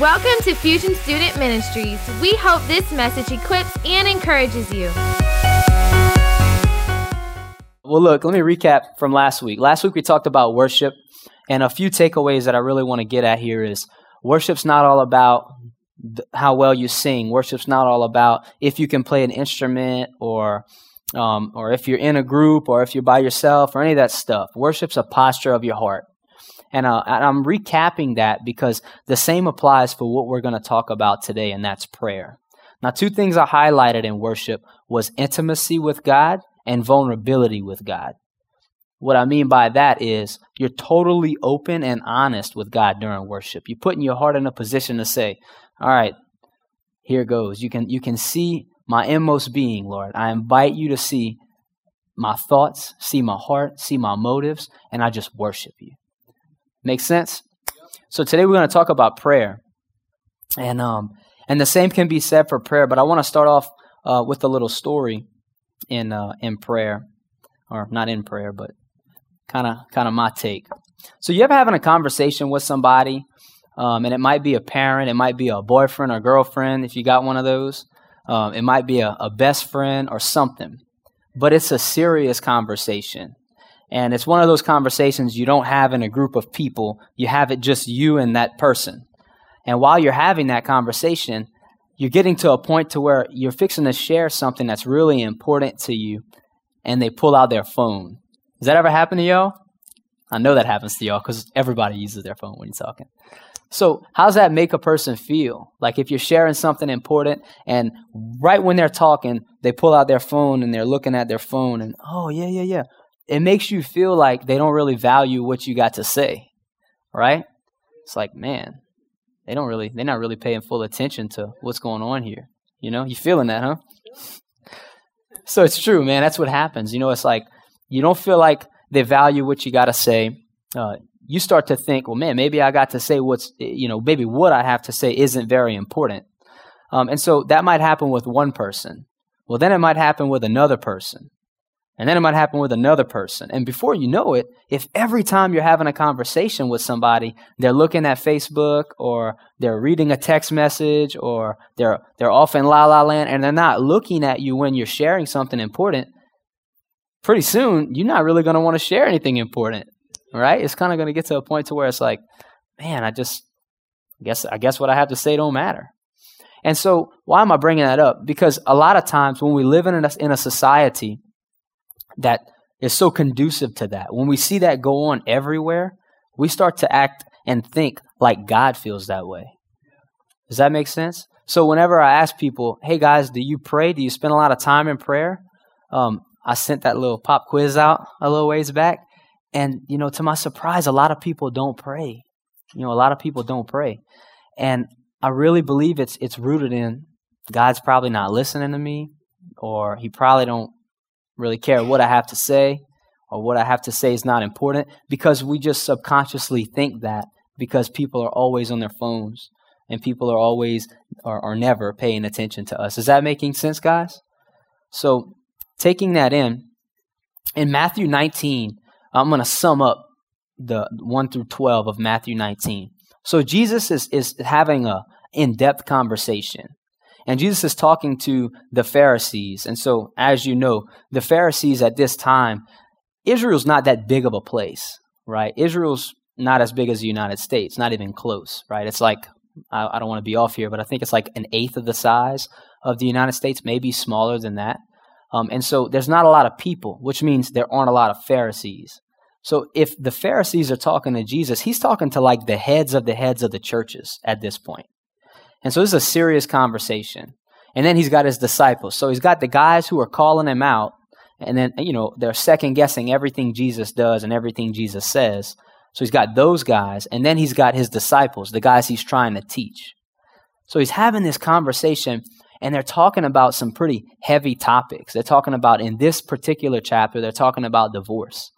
Welcome to Fusion Student Ministries. We hope this message equips and encourages you. Well, look, let me recap from last week. Last week we talked about worship, and a few takeaways that I really want to get at here is worship's not all about how well you sing. Worship's not all about if you can play an instrument or um, or if you're in a group or if you're by yourself or any of that stuff. Worship's a posture of your heart. And, uh, and I'm recapping that because the same applies for what we're going to talk about today, and that's prayer. Now, two things I highlighted in worship was intimacy with God and vulnerability with God. What I mean by that is you're totally open and honest with God during worship. You're putting your heart in a position to say, "All right, here goes." You can you can see my inmost being, Lord. I invite you to see my thoughts, see my heart, see my motives, and I just worship you. Make sense? So today we're going to talk about prayer, and um, and the same can be said for prayer. But I want to start off uh, with a little story in uh, in prayer, or not in prayer, but kind of kind of my take. So you ever having a conversation with somebody, um, and it might be a parent, it might be a boyfriend or girlfriend if you got one of those, um, it might be a, a best friend or something, but it's a serious conversation. And it's one of those conversations you don't have in a group of people. You have it just you and that person. And while you're having that conversation, you're getting to a point to where you're fixing to share something that's really important to you, and they pull out their phone. Does that ever happen to y'all? I know that happens to y'all because everybody uses their phone when you're talking. So, how does that make a person feel? Like if you're sharing something important and right when they're talking, they pull out their phone and they're looking at their phone and, oh, yeah, yeah, yeah. It makes you feel like they don't really value what you got to say, right? It's like, man, they don't really, they're not really paying full attention to what's going on here. You know, you feeling that, huh? So it's true, man. That's what happens. You know, it's like you don't feel like they value what you got to say. Uh, you start to think, well, man, maybe I got to say what's, you know, maybe what I have to say isn't very important. Um, and so that might happen with one person. Well, then it might happen with another person. And then it might happen with another person. And before you know it, if every time you're having a conversation with somebody, they're looking at Facebook or they're reading a text message or they're, they're off in la la land and they're not looking at you when you're sharing something important, pretty soon you're not really going to want to share anything important, right? It's kind of going to get to a point to where it's like, man, I just I guess I guess what I have to say don't matter. And so, why am I bringing that up? Because a lot of times when we live in a, in a society that is so conducive to that, when we see that go on everywhere, we start to act and think like God feels that way. Does that make sense? So whenever I ask people, "Hey guys, do you pray? Do you spend a lot of time in prayer?" Um, I sent that little pop quiz out a little ways back, and you know, to my surprise, a lot of people don't pray. You know, a lot of people don't pray, and I really believe it's it's rooted in God's probably not listening to me, or He probably don't really care what I have to say, or what I have to say is not important because we just subconsciously think that because people are always on their phones and people are always or, or never paying attention to us. Is that making sense, guys? So, taking that in, in Matthew 19, I'm going to sum up the 1 through 12 of Matthew 19. So, Jesus is, is having a in depth conversation. And Jesus is talking to the Pharisees. And so, as you know, the Pharisees at this time, Israel's not that big of a place, right? Israel's not as big as the United States, not even close, right? It's like, I, I don't want to be off here, but I think it's like an eighth of the size of the United States, maybe smaller than that. Um, and so there's not a lot of people, which means there aren't a lot of Pharisees. So if the Pharisees are talking to Jesus, he's talking to like the heads of the heads of the churches at this point. And so this is a serious conversation. And then he's got his disciples. So he's got the guys who are calling him out. And then, you know, they're second guessing everything Jesus does and everything Jesus says. So he's got those guys. And then he's got his disciples, the guys he's trying to teach. So he's having this conversation and they're talking about some pretty heavy topics. They're talking about, in this particular chapter, they're talking about divorce.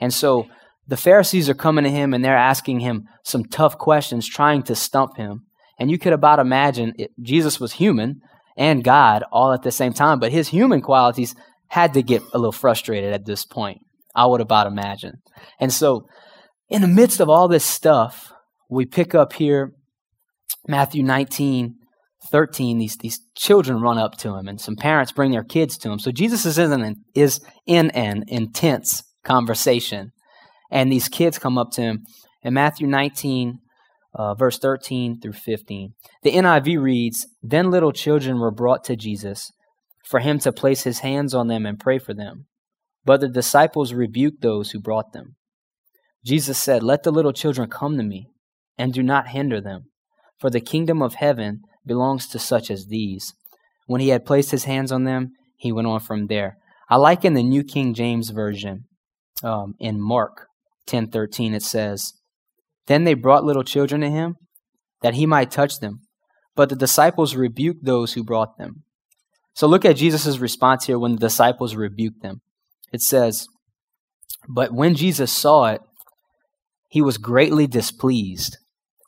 And so the Pharisees are coming to him and they're asking him some tough questions, trying to stump him. And you could about imagine it, Jesus was human and God all at the same time, but his human qualities had to get a little frustrated at this point. I would about imagine. And so, in the midst of all this stuff, we pick up here Matthew 19, 13, these, these children run up to him, and some parents bring their kids to him. So Jesus is in an, is in an intense conversation, and these kids come up to him. In Matthew 19, uh, verse 13 through 15, the NIV reads Then little children were brought to Jesus for him to place his hands on them and pray for them. But the disciples rebuked those who brought them. Jesus said, Let the little children come to me, and do not hinder them, for the kingdom of heaven belongs to such as these. When he had placed his hands on them, he went on from there. I like in the New King James Version, um, in Mark 10:13, it says, "Then they brought little children to him, that he might touch them, but the disciples rebuked those who brought them." So look at Jesus' response here when the disciples rebuked them. It says, "But when Jesus saw it, he was greatly displeased,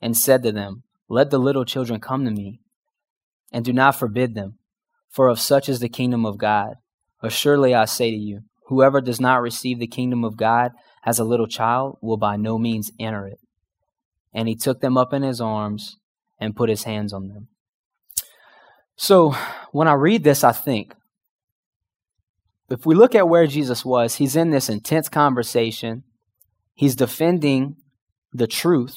and said to them, Let the little children come to me, and do not forbid them, for of such is the kingdom of God. Assuredly I say to you, whoever does not receive the kingdom of God as a little child will by no means enter it. And he took them up in his arms and put his hands on them. So when I read this, I think, if we look at where Jesus was, he's in this intense conversation. He's defending the truth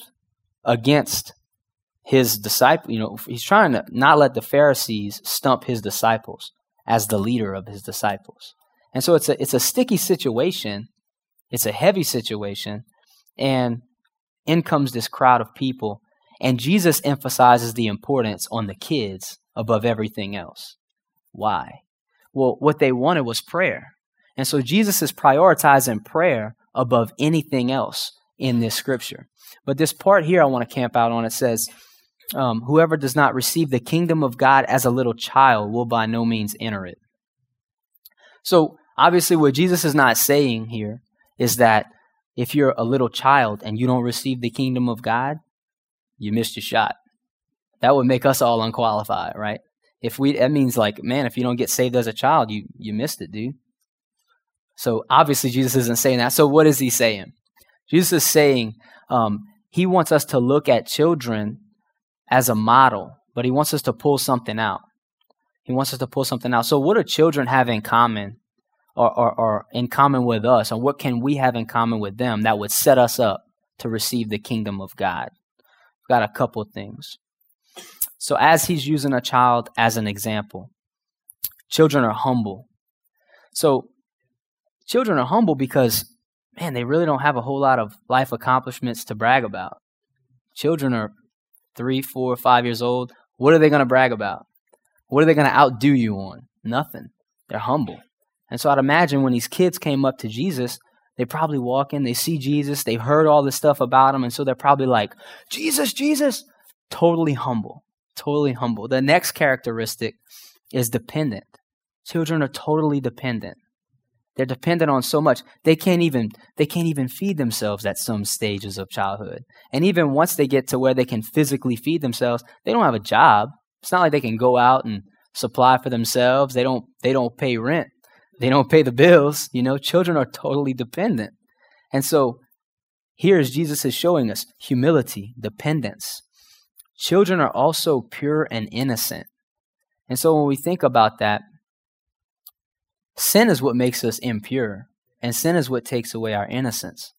against his disciple, you know, he's trying to not let the Pharisees stump his disciples as the leader of his disciples. And so it's a it's a sticky situation. It's a heavy situation. And in comes this crowd of people. And Jesus emphasizes the importance on the kids above everything else. Why? Well, what they wanted was prayer. And so Jesus is prioritizing prayer above anything else in this scripture. But this part here I want to camp out on. It says, um, whoever does not receive the kingdom of God as a little child will by no means enter it. So, obviously, what Jesus is not saying here is that if you're a little child and you don't receive the kingdom of God, you missed your shot. That would make us all unqualified, right? If we, that means like, man, if you don't get saved as a child, you you missed it, dude. So obviously, Jesus isn't saying that. So what is he saying? Jesus is saying um, he wants us to look at children as a model, but he wants us to pull something out. He wants us to pull something out. So, what do children have in common, or, or, or in common with us, and what can we have in common with them that would set us up to receive the kingdom of God? We've got a couple things. So, as he's using a child as an example, children are humble. So, children are humble because, man, they really don't have a whole lot of life accomplishments to brag about. Children are three, four, five years old, what are they going to brag about? What are they going to outdo you on? Nothing. They're humble. And so I'd imagine when these kids came up to Jesus, they probably walk in, they see Jesus, they've heard all this stuff about him, and so they're probably like, Jesus, Jesus, totally humble. Totally humble. The next characteristic is dependent. Children are totally dependent. They're dependent on so much. They can't even they can't even feed themselves at some stages of childhood. And even once they get to where they can physically feed themselves, they don't have a job. It's not like they can go out and supply for themselves. They don't they don't pay rent. They don't pay the bills, you know. Children are totally dependent. And so here is Jesus is showing us humility, dependence. Children are also pure and innocent. And so when we think about that, Sin is what makes us impure, and sin is what takes away our innocence.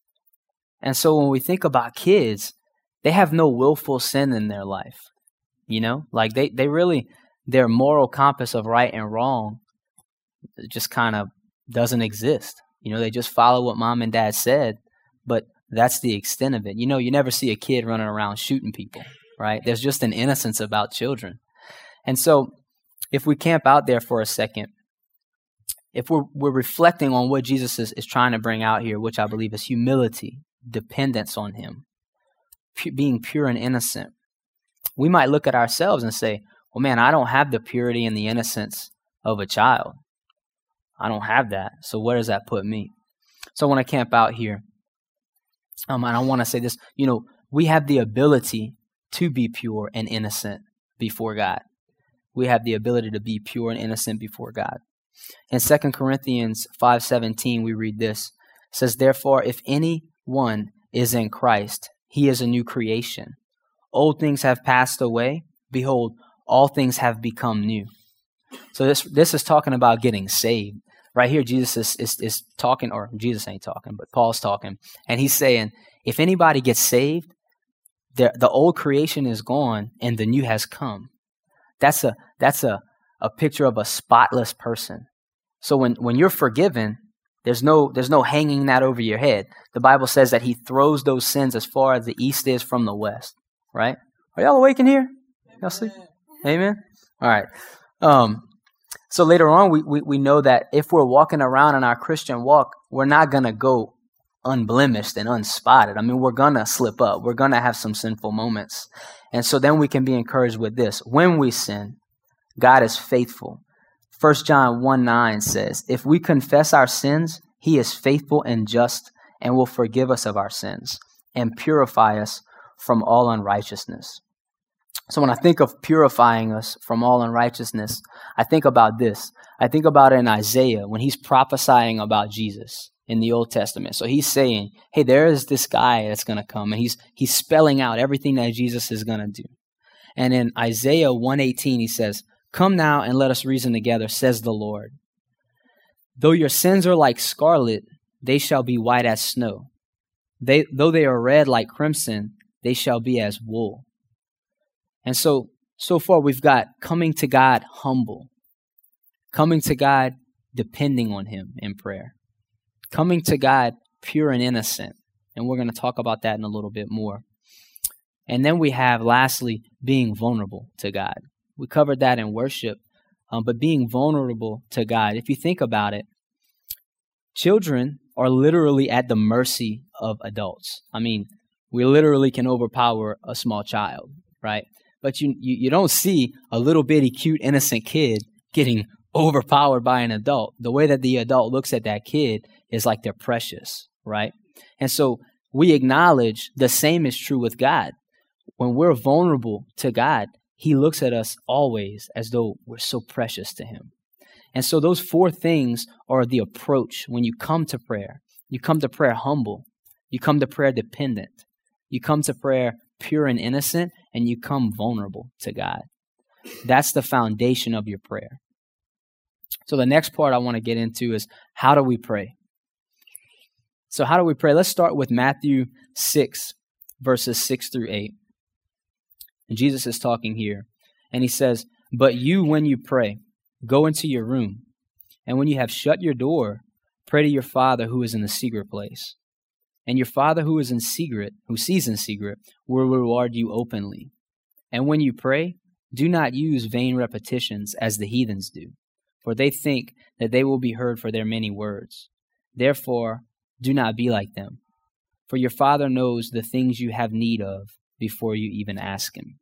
And so when we think about kids, they have no willful sin in their life. You know, like they, they really, their moral compass of right and wrong just kind of doesn't exist. You know, they just follow what mom and dad said, but that's the extent of it. You know, you never see a kid running around shooting people, right? There's just an innocence about children. And so if we camp out there for a second, if we're, we're reflecting on what Jesus is, is trying to bring out here, which I believe is humility, dependence on Him, pu- being pure and innocent, we might look at ourselves and say, well, man, I don't have the purity and the innocence of a child. I don't have that. So where does that put me? So when I camp out here, um, and I want to say this, you know, we have the ability to be pure and innocent before God. We have the ability to be pure and innocent before God. In 2 Corinthians 5:17 we read this. Says therefore if anyone is in Christ, he is a new creation. old things have passed away. Behold, all things have become new. So this this is talking about getting saved. Right here, Jesus is, is, is talking, or Jesus ain't talking, but Paul's talking, and he's saying, if anybody gets saved, the, the old creation is gone and the new has come. That's a that's a, a picture of a spotless person. So when, when you're forgiven, there's no there's no hanging that over your head. The Bible says that he throws those sins as far as the east is from the west. Right? Are y'all awake in here? Y'all sleep? Amen. All right. Um, so later on, we, we, we know that if we're walking around in our Christian walk, we're not going to go unblemished and unspotted. I mean, we're going to slip up. We're going to have some sinful moments. And so then we can be encouraged with this. When we sin, God is faithful. 1 John 1 9 says, If we confess our sins, he is faithful and just and will forgive us of our sins and purify us from all unrighteousness. So when I think of purifying us from all unrighteousness, I think about this. I think about it in Isaiah when he's prophesying about Jesus in the Old Testament. So he's saying, hey, there is this guy that's going to come and he's he's spelling out everything that Jesus is going to do. And in Isaiah 118 he says, "Come now and let us reason together," says the Lord. Though your sins are like scarlet, they shall be white as snow. They though they are red like crimson, they shall be as wool. And so so far we've got coming to God humble. Coming to God depending on him in prayer coming to God pure and innocent. And we're going to talk about that in a little bit more. And then we have, lastly, being vulnerable to God. We covered that in worship, um, but being vulnerable to God. If you think about it, children are literally at the mercy of adults. I mean, we literally can overpower a small child, right? But you, you, you don't see a little bitty, cute, innocent kid getting overpowered by an adult. The way that the adult looks at that kid is like they're precious, right? And so we acknowledge the same is true with God. When we're vulnerable to God, He looks at us always as though we're so precious to Him. And so those four things are the approach when you come to prayer. You come to prayer humble, you come to prayer dependent, you come to prayer pure and innocent, and you come vulnerable to God. That's the foundation of your prayer. So the next part I want to get into is how do we pray? So how do we pray? Let's start with Matthew 6 verses 6 through 8. And Jesus is talking here and he says, "But you when you pray, go into your room, and when you have shut your door, pray to your Father who is in the secret place. And your Father who is in secret, who sees in secret, will reward you openly. And when you pray, do not use vain repetitions as the heathens do for they think that they will be heard for their many words. Therefore, do not be like them, for your Father knows the things you have need of before you even ask Him.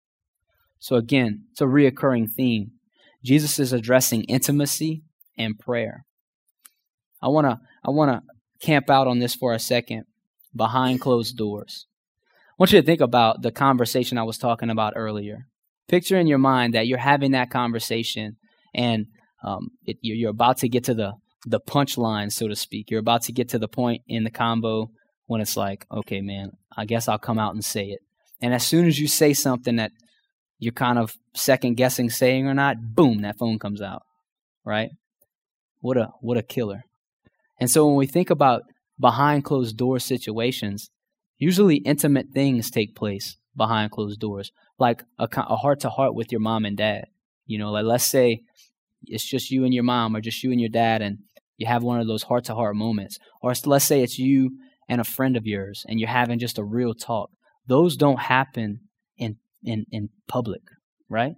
So, again, it's a reoccurring theme. Jesus is addressing intimacy and prayer. I want to I want to camp out on this for a second behind closed doors. I want you to think about the conversation I was talking about earlier. Picture in your mind that you're having that conversation and um, it, you're about to get to the the punchline, so to speak. You're about to get to the point in the combo when it's like, okay, man, I guess I'll come out and say it. And as soon as you say something that you're kind of second guessing saying or not, boom, that phone comes out, right? What a what a killer. And so when we think about behind closed door situations, usually intimate things take place behind closed doors, like a heart to heart with your mom and dad. You know, like let's say it's just you and your mom or just you and your dad and you have one of those heart to heart moments. Or let's say it's you and a friend of yours and you're having just a real talk. Those don't happen in in in public right?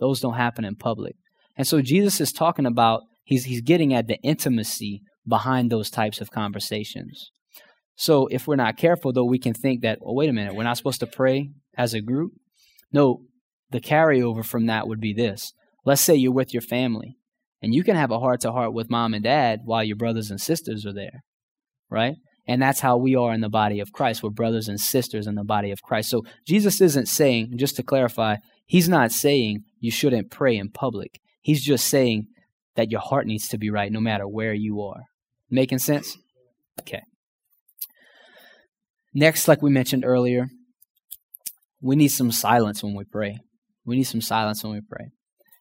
Those don't happen in public. And so jesus is talking about he's he's getting at the intimacy behind those types of conversations so if we're not careful though we can think that well wait a minute we're not supposed to pray as a group no the carryover from that would be this Let's say you're with your family and you can have a heart to heart with mom and dad while your brothers and sisters are there, right? And that's how we are in the body of Christ. We're brothers and sisters in the body of Christ. So Jesus isn't saying, just to clarify, he's not saying you shouldn't pray in public. He's just saying that your heart needs to be right no matter where you are. Making sense? Okay. Next, like we mentioned earlier, we need some silence when we pray. We need some silence when we pray.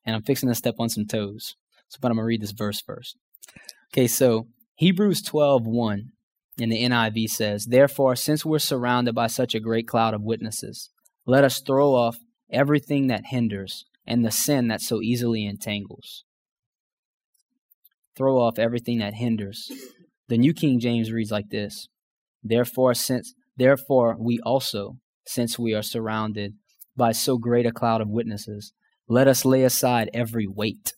And I'm fixing to step on some toes. So, but I'm going to read this verse first. Okay, so Hebrews 12 1 in the NIV says, Therefore, since we're surrounded by such a great cloud of witnesses, let us throw off everything that hinders and the sin that so easily entangles. Throw off everything that hinders. The New King James reads like this Therefore, since therefore we also, since we are surrounded by so great a cloud of witnesses, let us lay aside every weight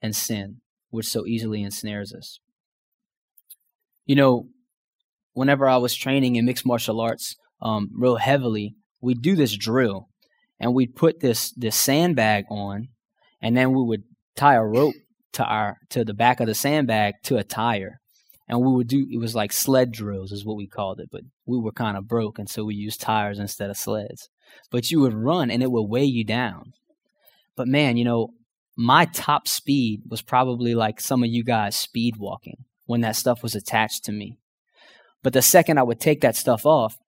and sin which so easily ensnares us. You know, whenever I was training in mixed martial arts um, real heavily, we'd do this drill and we'd put this this sandbag on and then we would tie a rope to our to the back of the sandbag to a tire. And we would do it was like sled drills is what we called it but we were kind of broke and so we used tires instead of sleds. But you would run and it would weigh you down. But man you know my top speed was probably like some of you guys speed walking when that stuff was attached to me. But the second i would take that stuff off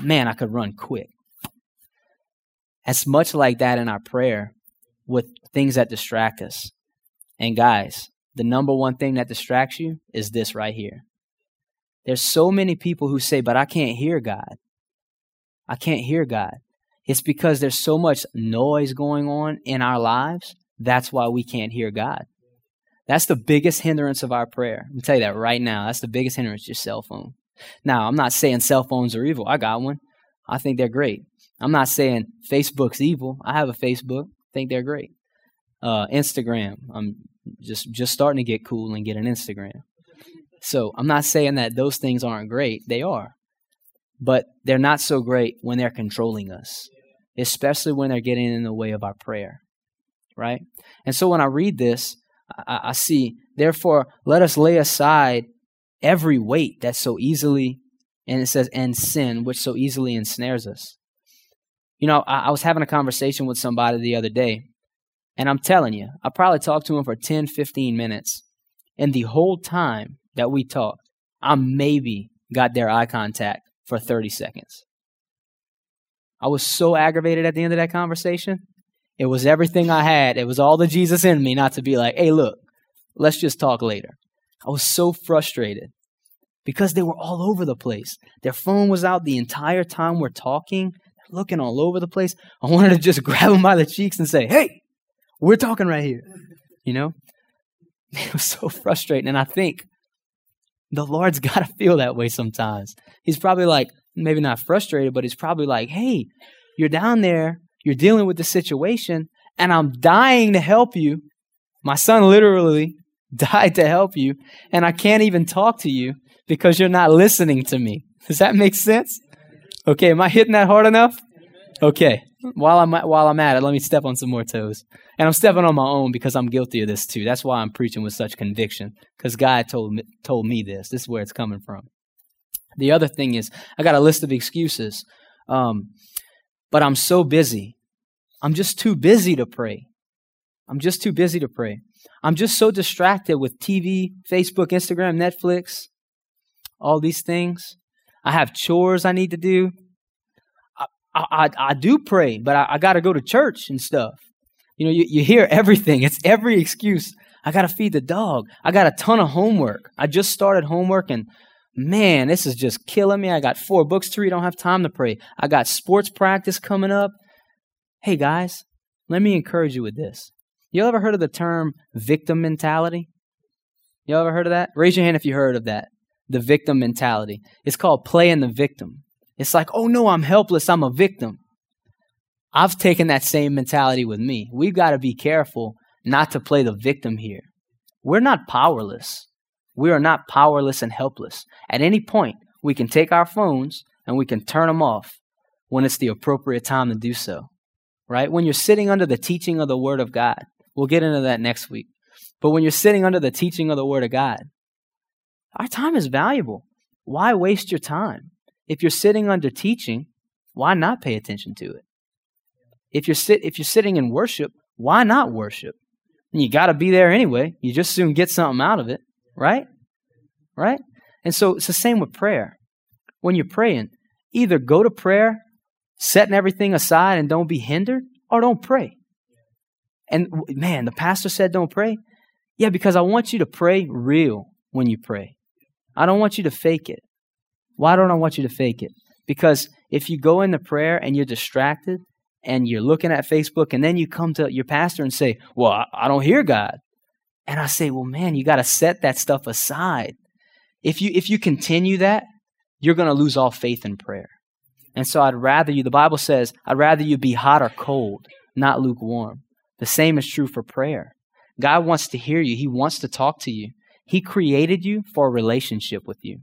man i could run quick. It's much like that in our prayer with things that distract us and guys the number one thing that distracts you is this right here. There's so many people who say, but I can't hear God. I can't hear God. It's because there's so much noise going on in our lives. That's why we can't hear God. That's the biggest hindrance of our prayer. I'll tell you that right now. That's the biggest hindrance, your cell phone. Now, I'm not saying cell phones are evil. I got one. I think they're great. I'm not saying Facebook's evil. I have a Facebook. I think they're great. Uh, Instagram. I'm just just starting to get cool and get an Instagram. So I'm not saying that those things aren't great. They are. But they're not so great when they're controlling us, especially when they're getting in the way of our prayer. Right? And so when I read this, I, I see, therefore, let us lay aside every weight that so easily, and it says, and sin, which so easily ensnares us. You know, I, I was having a conversation with somebody the other day, and I'm telling you, I probably talked to him for 10, 15 minutes. And the whole time that we talked, I maybe got their eye contact for 30 seconds. I was so aggravated at the end of that conversation. It was everything I had. It was all the Jesus in me not to be like, hey, look, let's just talk later. I was so frustrated because they were all over the place. Their phone was out the entire time we're talking, looking all over the place. I wanted to just grab them by the cheeks and say, hey, we're talking right here. You know? It was so frustrating. And I think the Lord's got to feel that way sometimes. He's probably like, maybe not frustrated, but he's probably like, hey, you're down there, you're dealing with the situation, and I'm dying to help you. My son literally died to help you, and I can't even talk to you because you're not listening to me. Does that make sense? Okay, am I hitting that hard enough? Okay. While I'm while I'm at it, let me step on some more toes. And I'm stepping on my own because I'm guilty of this too. That's why I'm preaching with such conviction because God told me, told me this. This is where it's coming from. The other thing is, I got a list of excuses, um, but I'm so busy. I'm just too busy to pray. I'm just too busy to pray. I'm just so distracted with TV, Facebook, Instagram, Netflix, all these things. I have chores I need to do. I, I, I do pray, but I, I got to go to church and stuff. You know, you, you hear everything. It's every excuse. I got to feed the dog. I got a ton of homework. I just started homework and man, this is just killing me. I got four books to read. I don't have time to pray. I got sports practice coming up. Hey guys, let me encourage you with this. You ever heard of the term victim mentality? You ever heard of that? Raise your hand if you heard of that. The victim mentality. It's called playing the victim. It's like, oh no, I'm helpless. I'm a victim. I've taken that same mentality with me. We've got to be careful not to play the victim here. We're not powerless. We are not powerless and helpless. At any point, we can take our phones and we can turn them off when it's the appropriate time to do so. Right? When you're sitting under the teaching of the Word of God, we'll get into that next week. But when you're sitting under the teaching of the Word of God, our time is valuable. Why waste your time? If you're sitting under teaching, why not pay attention to it? If you're sit if you're sitting in worship, why not worship? And you got to be there anyway. You just soon get something out of it, right? Right? And so it's the same with prayer. When you're praying, either go to prayer setting everything aside and don't be hindered, or don't pray. And man, the pastor said don't pray. Yeah, because I want you to pray real when you pray. I don't want you to fake it. Why don't I want you to fake it? Because if you go into prayer and you're distracted and you're looking at Facebook and then you come to your pastor and say, Well, I don't hear God. And I say, Well, man, you got to set that stuff aside. If you if you continue that, you're going to lose all faith in prayer. And so I'd rather you, the Bible says, I'd rather you be hot or cold, not lukewarm. The same is true for prayer. God wants to hear you, He wants to talk to you. He created you for a relationship with you.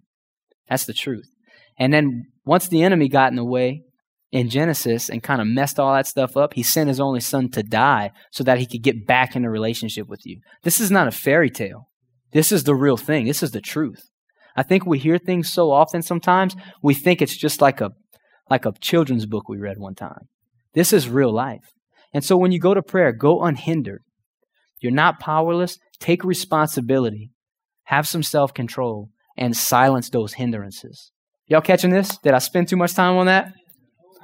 That's the truth. And then once the enemy got in the way in Genesis and kind of messed all that stuff up, he sent his only son to die so that he could get back in a relationship with you. This is not a fairy tale. This is the real thing. This is the truth. I think we hear things so often sometimes, we think it's just like a like a children's book we read one time. This is real life. And so when you go to prayer, go unhindered. You're not powerless. Take responsibility. Have some self control and silence those hindrances. Y'all catching this? Did I spend too much time on that?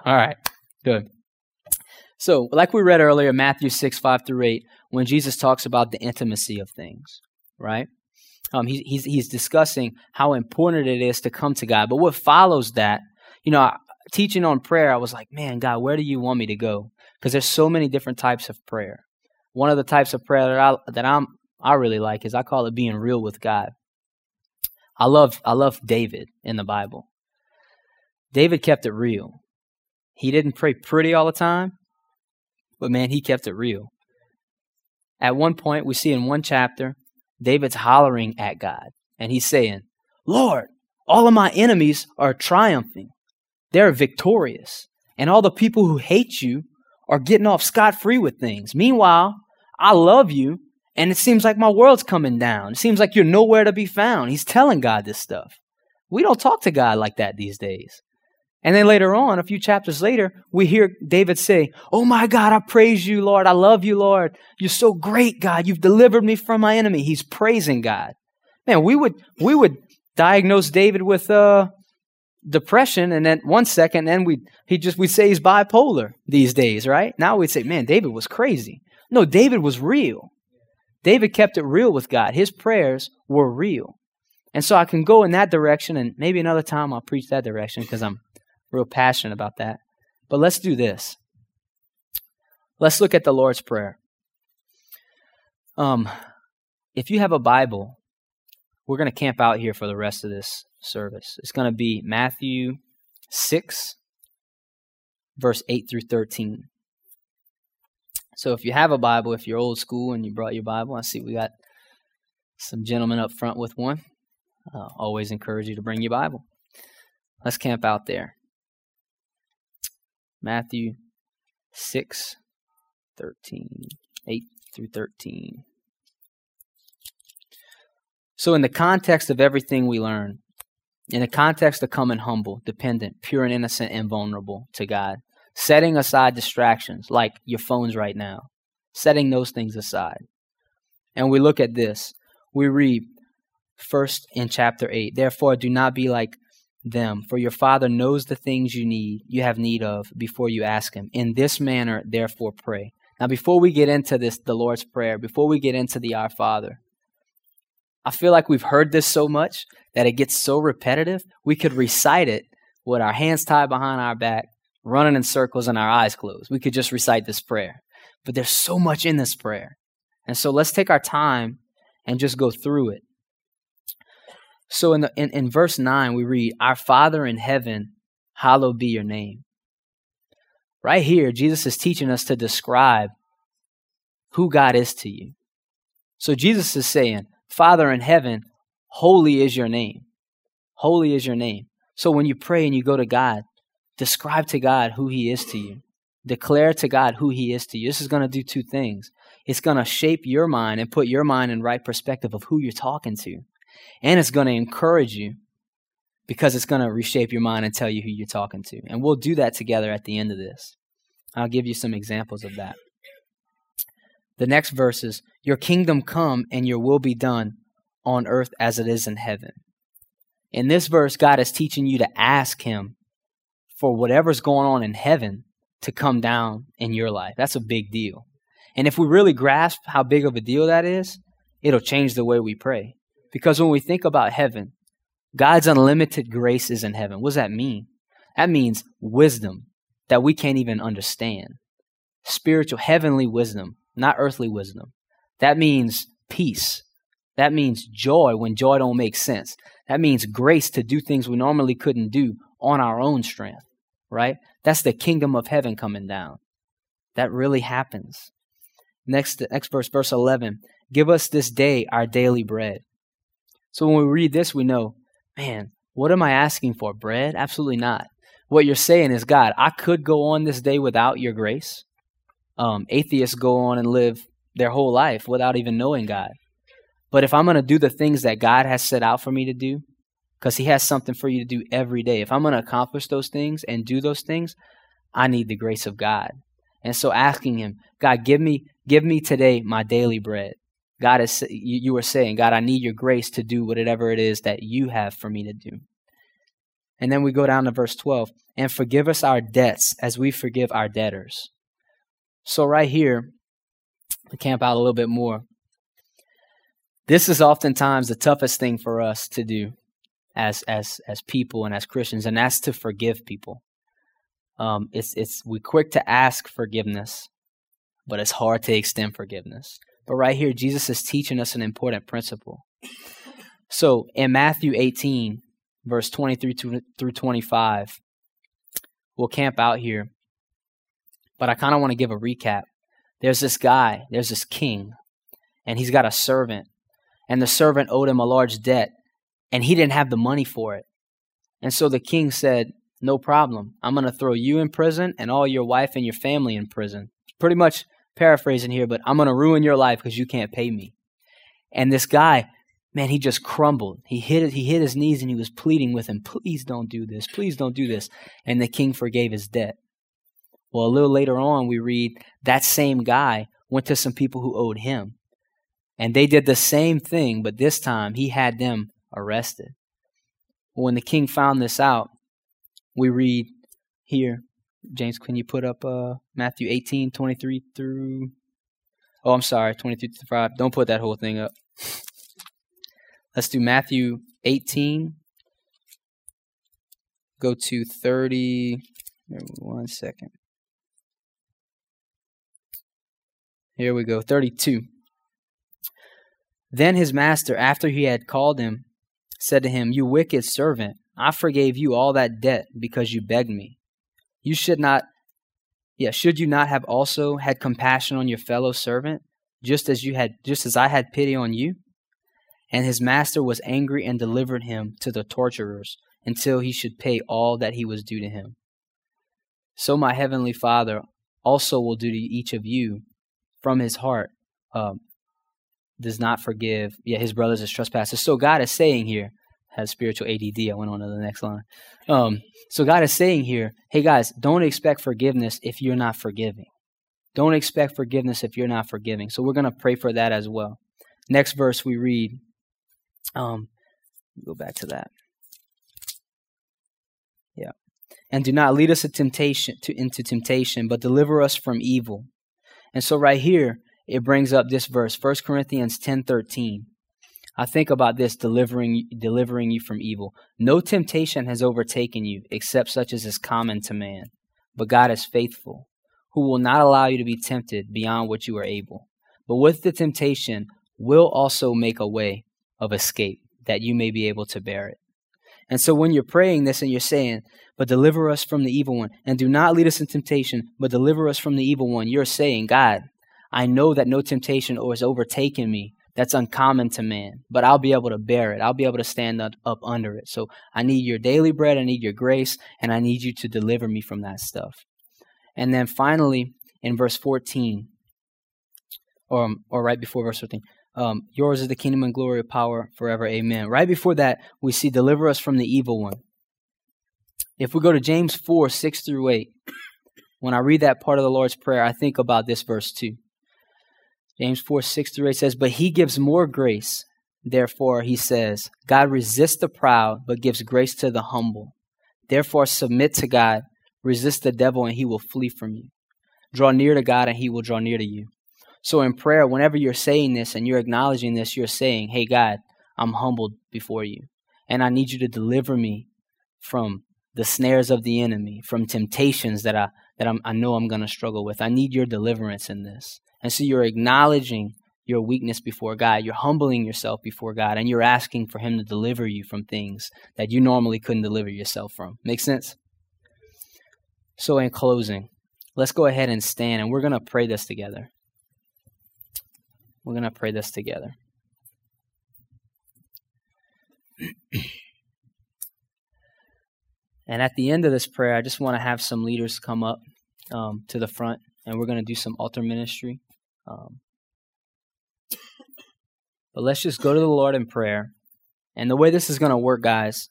All right, good. So, like we read earlier, Matthew 6, 5 through 8, when Jesus talks about the intimacy of things, right? Um, he, he's, he's discussing how important it is to come to God. But what follows that, you know, teaching on prayer, I was like, man, God, where do you want me to go? Because there's so many different types of prayer. One of the types of prayer that I that I'm I really like is I call it being real with God. I love I love David in the Bible. David kept it real. He didn't pray pretty all the time, but man, he kept it real. At one point, we see in one chapter, David's hollering at God, and he's saying, Lord, all of my enemies are triumphing. They're victorious. And all the people who hate you are getting off scot free with things. Meanwhile, I love you, and it seems like my world's coming down. It seems like you're nowhere to be found. He's telling God this stuff. We don't talk to God like that these days. And then later on, a few chapters later, we hear David say, Oh my God, I praise you, Lord. I love you, Lord. You're so great, God. You've delivered me from my enemy. He's praising God. Man, we would, we would diagnose David with, uh, depression and then one second then we he just we say he's bipolar these days right now we'd say man david was crazy no david was real david kept it real with god his prayers were real and so i can go in that direction and maybe another time i'll preach that direction because i'm real passionate about that but let's do this let's look at the lord's prayer um if you have a bible we're going to camp out here for the rest of this service. It's going to be Matthew 6, verse 8 through 13. So if you have a Bible, if you're old school and you brought your Bible, I see we got some gentlemen up front with one. Uh, always encourage you to bring your Bible. Let's camp out there. Matthew 6, 13, 8 through 13. So, in the context of everything we learn, in the context of coming humble, dependent, pure and innocent, and vulnerable to God, setting aside distractions like your phones right now, setting those things aside. And we look at this. We read first in chapter 8 Therefore, do not be like them, for your Father knows the things you need, you have need of, before you ask Him. In this manner, therefore, pray. Now, before we get into this, the Lord's Prayer, before we get into the Our Father, I feel like we've heard this so much that it gets so repetitive, we could recite it with our hands tied behind our back, running in circles and our eyes closed. We could just recite this prayer. But there's so much in this prayer. And so let's take our time and just go through it. So in, the, in, in verse 9, we read, Our Father in heaven, hallowed be your name. Right here, Jesus is teaching us to describe who God is to you. So Jesus is saying, Father in heaven, Holy is your name. Holy is your name. So when you pray and you go to God, describe to God who He is to you. Declare to God who He is to you. This is going to do two things. It's going to shape your mind and put your mind in right perspective of who you're talking to. And it's going to encourage you because it's going to reshape your mind and tell you who you're talking to. And we'll do that together at the end of this. I'll give you some examples of that. The next verse is Your kingdom come and your will be done on earth as it is in heaven. In this verse, God is teaching you to ask Him for whatever's going on in heaven to come down in your life. That's a big deal. And if we really grasp how big of a deal that is, it'll change the way we pray. Because when we think about heaven, God's unlimited grace is in heaven. What does that mean? That means wisdom that we can't even understand. Spiritual, heavenly wisdom, not earthly wisdom. That means peace. That means joy when joy don't make sense. That means grace to do things we normally couldn't do on our own strength, right? That's the kingdom of heaven coming down. That really happens. Next, next verse, verse 11. Give us this day our daily bread. So when we read this, we know, man, what am I asking for? Bread? Absolutely not. What you're saying is, God, I could go on this day without your grace. Um, atheists go on and live their whole life without even knowing God. But if I'm going to do the things that God has set out for me to do, because He has something for you to do every day, if I'm going to accomplish those things and do those things, I need the grace of God. And so asking Him, God, give me, give me today my daily bread. God is you, you are saying, God, I need your grace to do whatever it is that you have for me to do. And then we go down to verse 12, and forgive us our debts as we forgive our debtors. So right here, to camp out a little bit more. This is oftentimes the toughest thing for us to do as as as people and as Christians, and that's to forgive people. Um, it's it's we quick to ask forgiveness, but it's hard to extend forgiveness. But right here, Jesus is teaching us an important principle. So in Matthew 18, verse 23 through 25, we'll camp out here. But I kind of want to give a recap there's this guy, there's this king, and he's got a servant, and the servant owed him a large debt, and he didn't have the money for it. And so the king said, No problem. I'm going to throw you in prison and all your wife and your family in prison. Pretty much paraphrasing here, but I'm going to ruin your life because you can't pay me. And this guy, man, he just crumbled. He hit it, he hit his knees and he was pleading with him, please don't do this. Please don't do this. And the king forgave his debt. Well, a little later on, we read that same guy went to some people who owed him. And they did the same thing, but this time he had them arrested. When the king found this out, we read here, James, can you put up uh, Matthew 18, 23 through. Oh, I'm sorry, 23 through 5. Don't put that whole thing up. Let's do Matthew 18. Go to 30. One second. Here we go, 32. Then his master, after he had called him, said to him, You wicked servant, I forgave you all that debt because you begged me. You should not, yeah, should you not have also had compassion on your fellow servant, just as you had, just as I had pity on you? And his master was angry and delivered him to the torturers until he should pay all that he was due to him. So my heavenly Father also will do to each of you from his heart um, does not forgive yeah his brothers as trespassers so god is saying here has spiritual add i went on to the next line. Um, so god is saying here hey guys don't expect forgiveness if you're not forgiving. Don't expect forgiveness if you're not forgiving. So we're going to pray for that as well. Next verse we read um, go back to that. Yeah. And do not lead us to temptation to, into temptation but deliver us from evil. And so right here, it brings up this verse, 1 Corinthians 10:13. I think about this delivering delivering you from evil. No temptation has overtaken you except such as is common to man. But God is faithful, who will not allow you to be tempted beyond what you are able. But with the temptation will also make a way of escape that you may be able to bear it. And so when you're praying this and you're saying, but deliver us from the evil one, and do not lead us in temptation, but deliver us from the evil one, you're saying, God, I know that no temptation has overtaken me. That's uncommon to man, but I'll be able to bear it. I'll be able to stand up, up under it. So I need your daily bread. I need your grace, and I need you to deliver me from that stuff. And then finally, in verse 14, or, or right before verse 14, um, yours is the kingdom and glory and power forever. Amen. Right before that, we see deliver us from the evil one. If we go to James 4 6 through 8, when I read that part of the Lord's Prayer, I think about this verse too. James 4 6 through 8 says, But he gives more grace. Therefore, he says, God resists the proud, but gives grace to the humble. Therefore, submit to God, resist the devil, and he will flee from you. Draw near to God, and he will draw near to you. So, in prayer, whenever you're saying this and you're acknowledging this, you're saying, Hey, God, I'm humbled before you, and I need you to deliver me from the snares of the enemy, from temptations that I, that I'm, I know I'm going to struggle with. I need your deliverance in this. And so, you're acknowledging your weakness before God. You're humbling yourself before God, and you're asking for Him to deliver you from things that you normally couldn't deliver yourself from. Make sense? So, in closing, let's go ahead and stand, and we're going to pray this together. We're going to pray this together. and at the end of this prayer, I just want to have some leaders come up um, to the front, and we're going to do some altar ministry. Um, but let's just go to the Lord in prayer. And the way this is going to work, guys,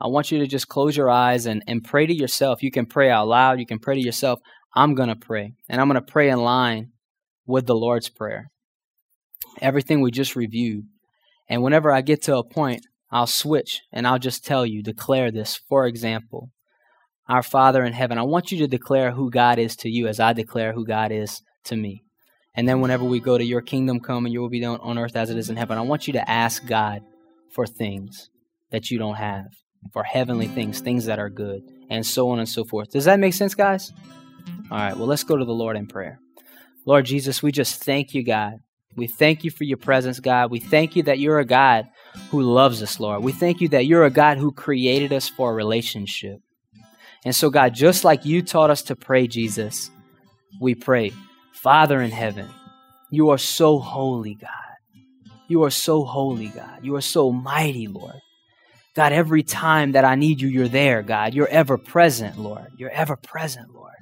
I want you to just close your eyes and, and pray to yourself. You can pray out loud, you can pray to yourself. I'm going to pray. And I'm going to pray in line with the Lord's Prayer. Everything we just reviewed. And whenever I get to a point, I'll switch and I'll just tell you, declare this. For example, our Father in heaven, I want you to declare who God is to you as I declare who God is to me. And then whenever we go to your kingdom come and your will be done on earth as it is in heaven, I want you to ask God for things that you don't have, for heavenly things, things that are good, and so on and so forth. Does that make sense, guys? All right, well, let's go to the Lord in prayer. Lord Jesus, we just thank you, God. We thank you for your presence, God. We thank you that you're a God who loves us, Lord. We thank you that you're a God who created us for a relationship. And so, God, just like you taught us to pray, Jesus, we pray. Father in heaven, you are so holy, God. You are so holy, God. You are so mighty, Lord. God, every time that I need you, you're there, God. You're ever present, Lord. You're ever present, Lord.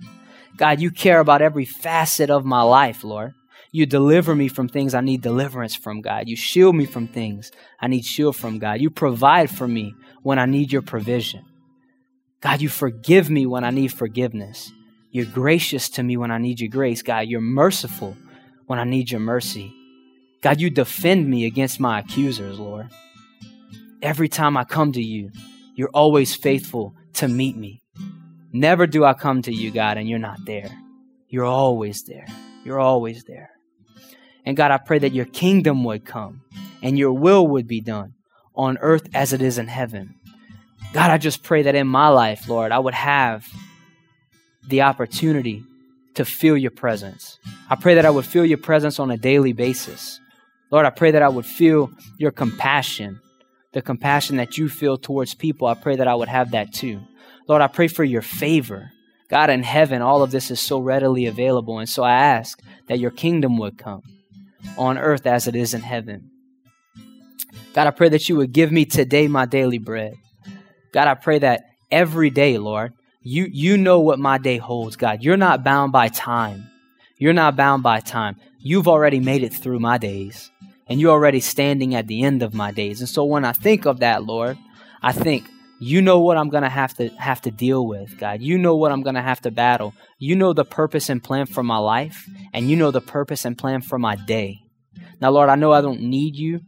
God, you care about every facet of my life, Lord. You deliver me from things I need deliverance from, God. You shield me from things I need shield from, God. You provide for me when I need your provision. God, you forgive me when I need forgiveness. You're gracious to me when I need your grace, God. You're merciful when I need your mercy. God, you defend me against my accusers, Lord. Every time I come to you, you're always faithful to meet me. Never do I come to you, God, and you're not there. You're always there. You're always there. And God, I pray that your kingdom would come and your will would be done on earth as it is in heaven. God, I just pray that in my life, Lord, I would have the opportunity to feel your presence. I pray that I would feel your presence on a daily basis. Lord, I pray that I would feel your compassion, the compassion that you feel towards people. I pray that I would have that too. Lord, I pray for your favor. God, in heaven, all of this is so readily available. And so I ask that your kingdom would come on earth as it is in heaven. God, I pray that you would give me today my daily bread. God, I pray that every day, Lord, you, you know what my day holds, God. You're not bound by time. You're not bound by time. You've already made it through my days, and you're already standing at the end of my days. And so when I think of that, Lord, I think, you know what I'm gonna have to have to deal with, God. You know what I'm gonna have to battle. You know the purpose and plan for my life, and you know the purpose and plan for my day. Now, Lord, I know I don't need you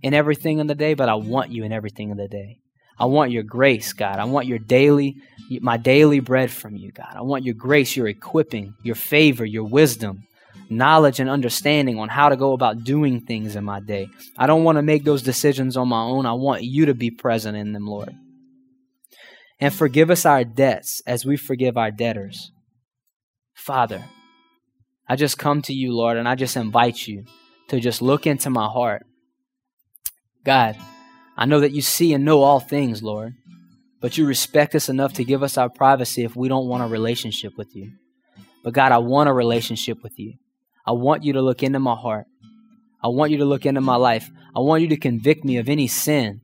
in everything in the day, but I want you in everything in the day. I want your grace, God. I want your daily, my daily bread from you, God. I want your grace, your equipping, your favor, your wisdom, knowledge, and understanding on how to go about doing things in my day. I don't want to make those decisions on my own. I want you to be present in them, Lord. And forgive us our debts as we forgive our debtors. Father, I just come to you, Lord, and I just invite you to just look into my heart. God, I know that you see and know all things, Lord, but you respect us enough to give us our privacy if we don't want a relationship with you. But God, I want a relationship with you. I want you to look into my heart. I want you to look into my life. I want you to convict me of any sin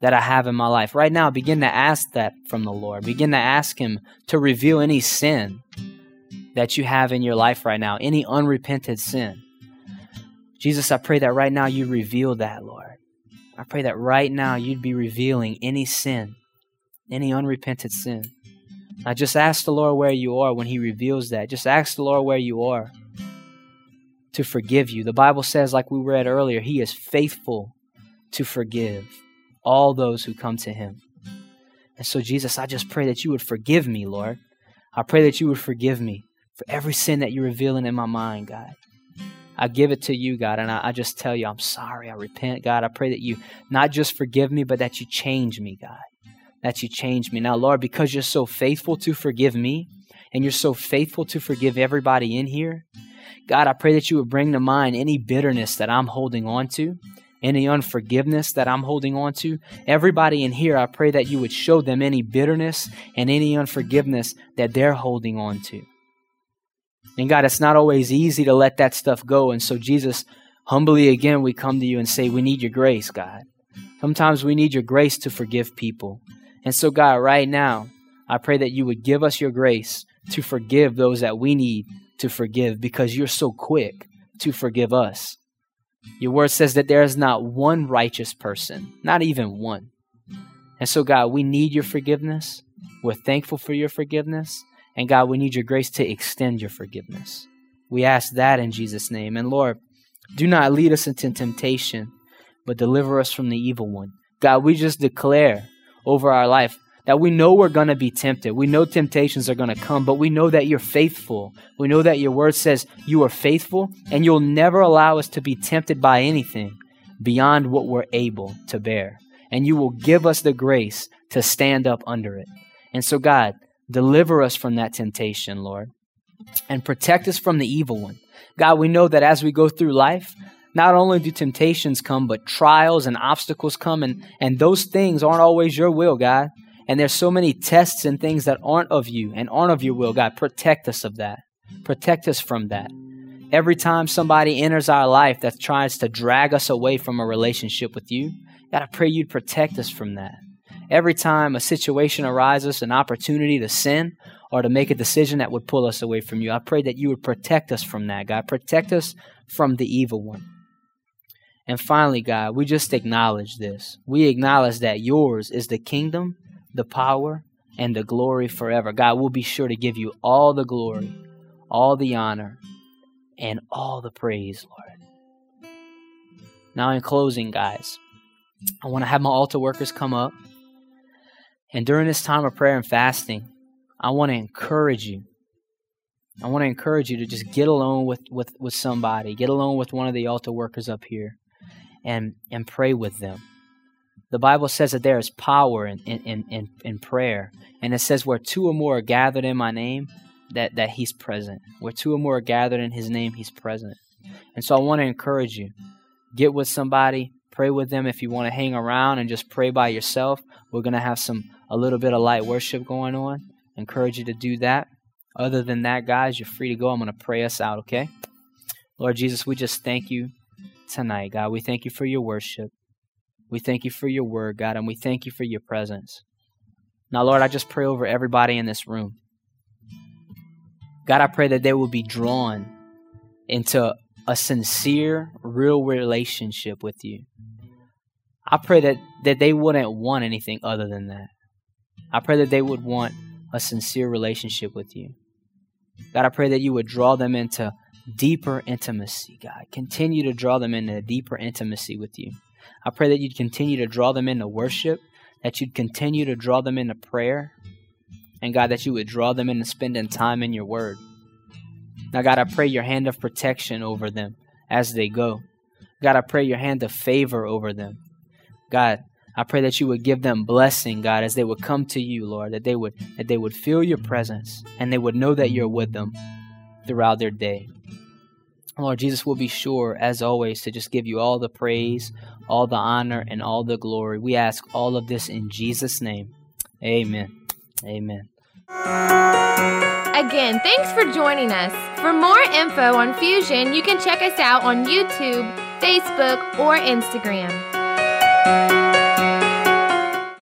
that I have in my life. Right now, begin to ask that from the Lord. Begin to ask Him to reveal any sin that you have in your life right now, any unrepented sin. Jesus, I pray that right now you reveal that, Lord. I pray that right now you'd be revealing any sin, any unrepented sin. I just ask the Lord where you are when He reveals that. Just ask the Lord where you are to forgive you. The Bible says, like we read earlier, He is faithful to forgive all those who come to Him. And so, Jesus, I just pray that you would forgive me, Lord. I pray that you would forgive me for every sin that you're revealing in my mind, God. I give it to you, God, and I, I, just tell you, I'm sorry. I repent, God. I pray that you not just forgive me, but that you change me, God. That you change me. Now, Lord, because you're so faithful to forgive me, and you're so faithful to forgive everybody in here, God, I pray that you would bring to mind any bitterness that I'm holding on to, any unforgiveness that I'm holding on to. Everybody in here, I pray that you would show them any bitterness and any unforgiveness that they're holding on to. And God, it's not always easy to let that stuff go. And so, Jesus, humbly again, we come to you and say, We need your grace, God. Sometimes we need your grace to forgive people. And so, God, right now, I pray that you would give us your grace to forgive those that we need to forgive because you're so quick to forgive us. Your word says that there is not one righteous person, not even one. And so, God, we need your forgiveness. We're thankful for your forgiveness. And God, we need your grace to extend your forgiveness. We ask that in Jesus' name. And Lord, do not lead us into temptation, but deliver us from the evil one. God, we just declare over our life that we know we're going to be tempted. We know temptations are going to come, but we know that you're faithful. We know that your word says you are faithful and you'll never allow us to be tempted by anything beyond what we're able to bear. And you will give us the grace to stand up under it. And so, God, deliver us from that temptation, Lord, and protect us from the evil one. God, we know that as we go through life, not only do temptations come, but trials and obstacles come, and, and those things aren't always your will, God. And there's so many tests and things that aren't of you and aren't of your will. God, protect us of that. Protect us from that. Every time somebody enters our life that tries to drag us away from a relationship with you, God, I pray you'd protect us from that. Every time a situation arises, an opportunity to sin or to make a decision that would pull us away from you, I pray that you would protect us from that, God. Protect us from the evil one. And finally, God, we just acknowledge this. We acknowledge that yours is the kingdom the power, and the glory forever. God we'll be sure to give you all the glory, all the honor, and all the praise, Lord. Now, in closing, guys, I want to have my altar workers come up. And during this time of prayer and fasting, I want to encourage you. I want to encourage you to just get alone with, with, with somebody, get alone with one of the altar workers up here, and, and pray with them. The Bible says that there is power in, in, in, in prayer. And it says, where two or more are gathered in my name, that, that he's present. Where two or more are gathered in his name, he's present. And so I want to encourage you get with somebody, pray with them. If you want to hang around and just pray by yourself, we're going to have some a little bit of light worship going on. encourage you to do that. Other than that, guys, you're free to go. I'm going to pray us out, okay? Lord Jesus, we just thank you tonight, God. We thank you for your worship. We thank you for your word, God, and we thank you for your presence. Now, Lord, I just pray over everybody in this room. God, I pray that they will be drawn into a sincere, real relationship with you. I pray that, that they wouldn't want anything other than that. I pray that they would want a sincere relationship with you. God, I pray that you would draw them into deeper intimacy, God. Continue to draw them into deeper intimacy with you. I pray that you'd continue to draw them into worship, that you'd continue to draw them into prayer, and God, that you would draw them into spending time in your word. Now, God, I pray your hand of protection over them as they go. God, I pray your hand of favor over them. God, I pray that you would give them blessing, God, as they would come to you, Lord, that they would that they would feel your presence and they would know that you're with them throughout their day. Lord Jesus will be sure, as always, to just give you all the praise, all the honor, and all the glory. We ask all of this in Jesus' name. Amen. Amen. Again, thanks for joining us. For more info on Fusion, you can check us out on YouTube, Facebook, or Instagram.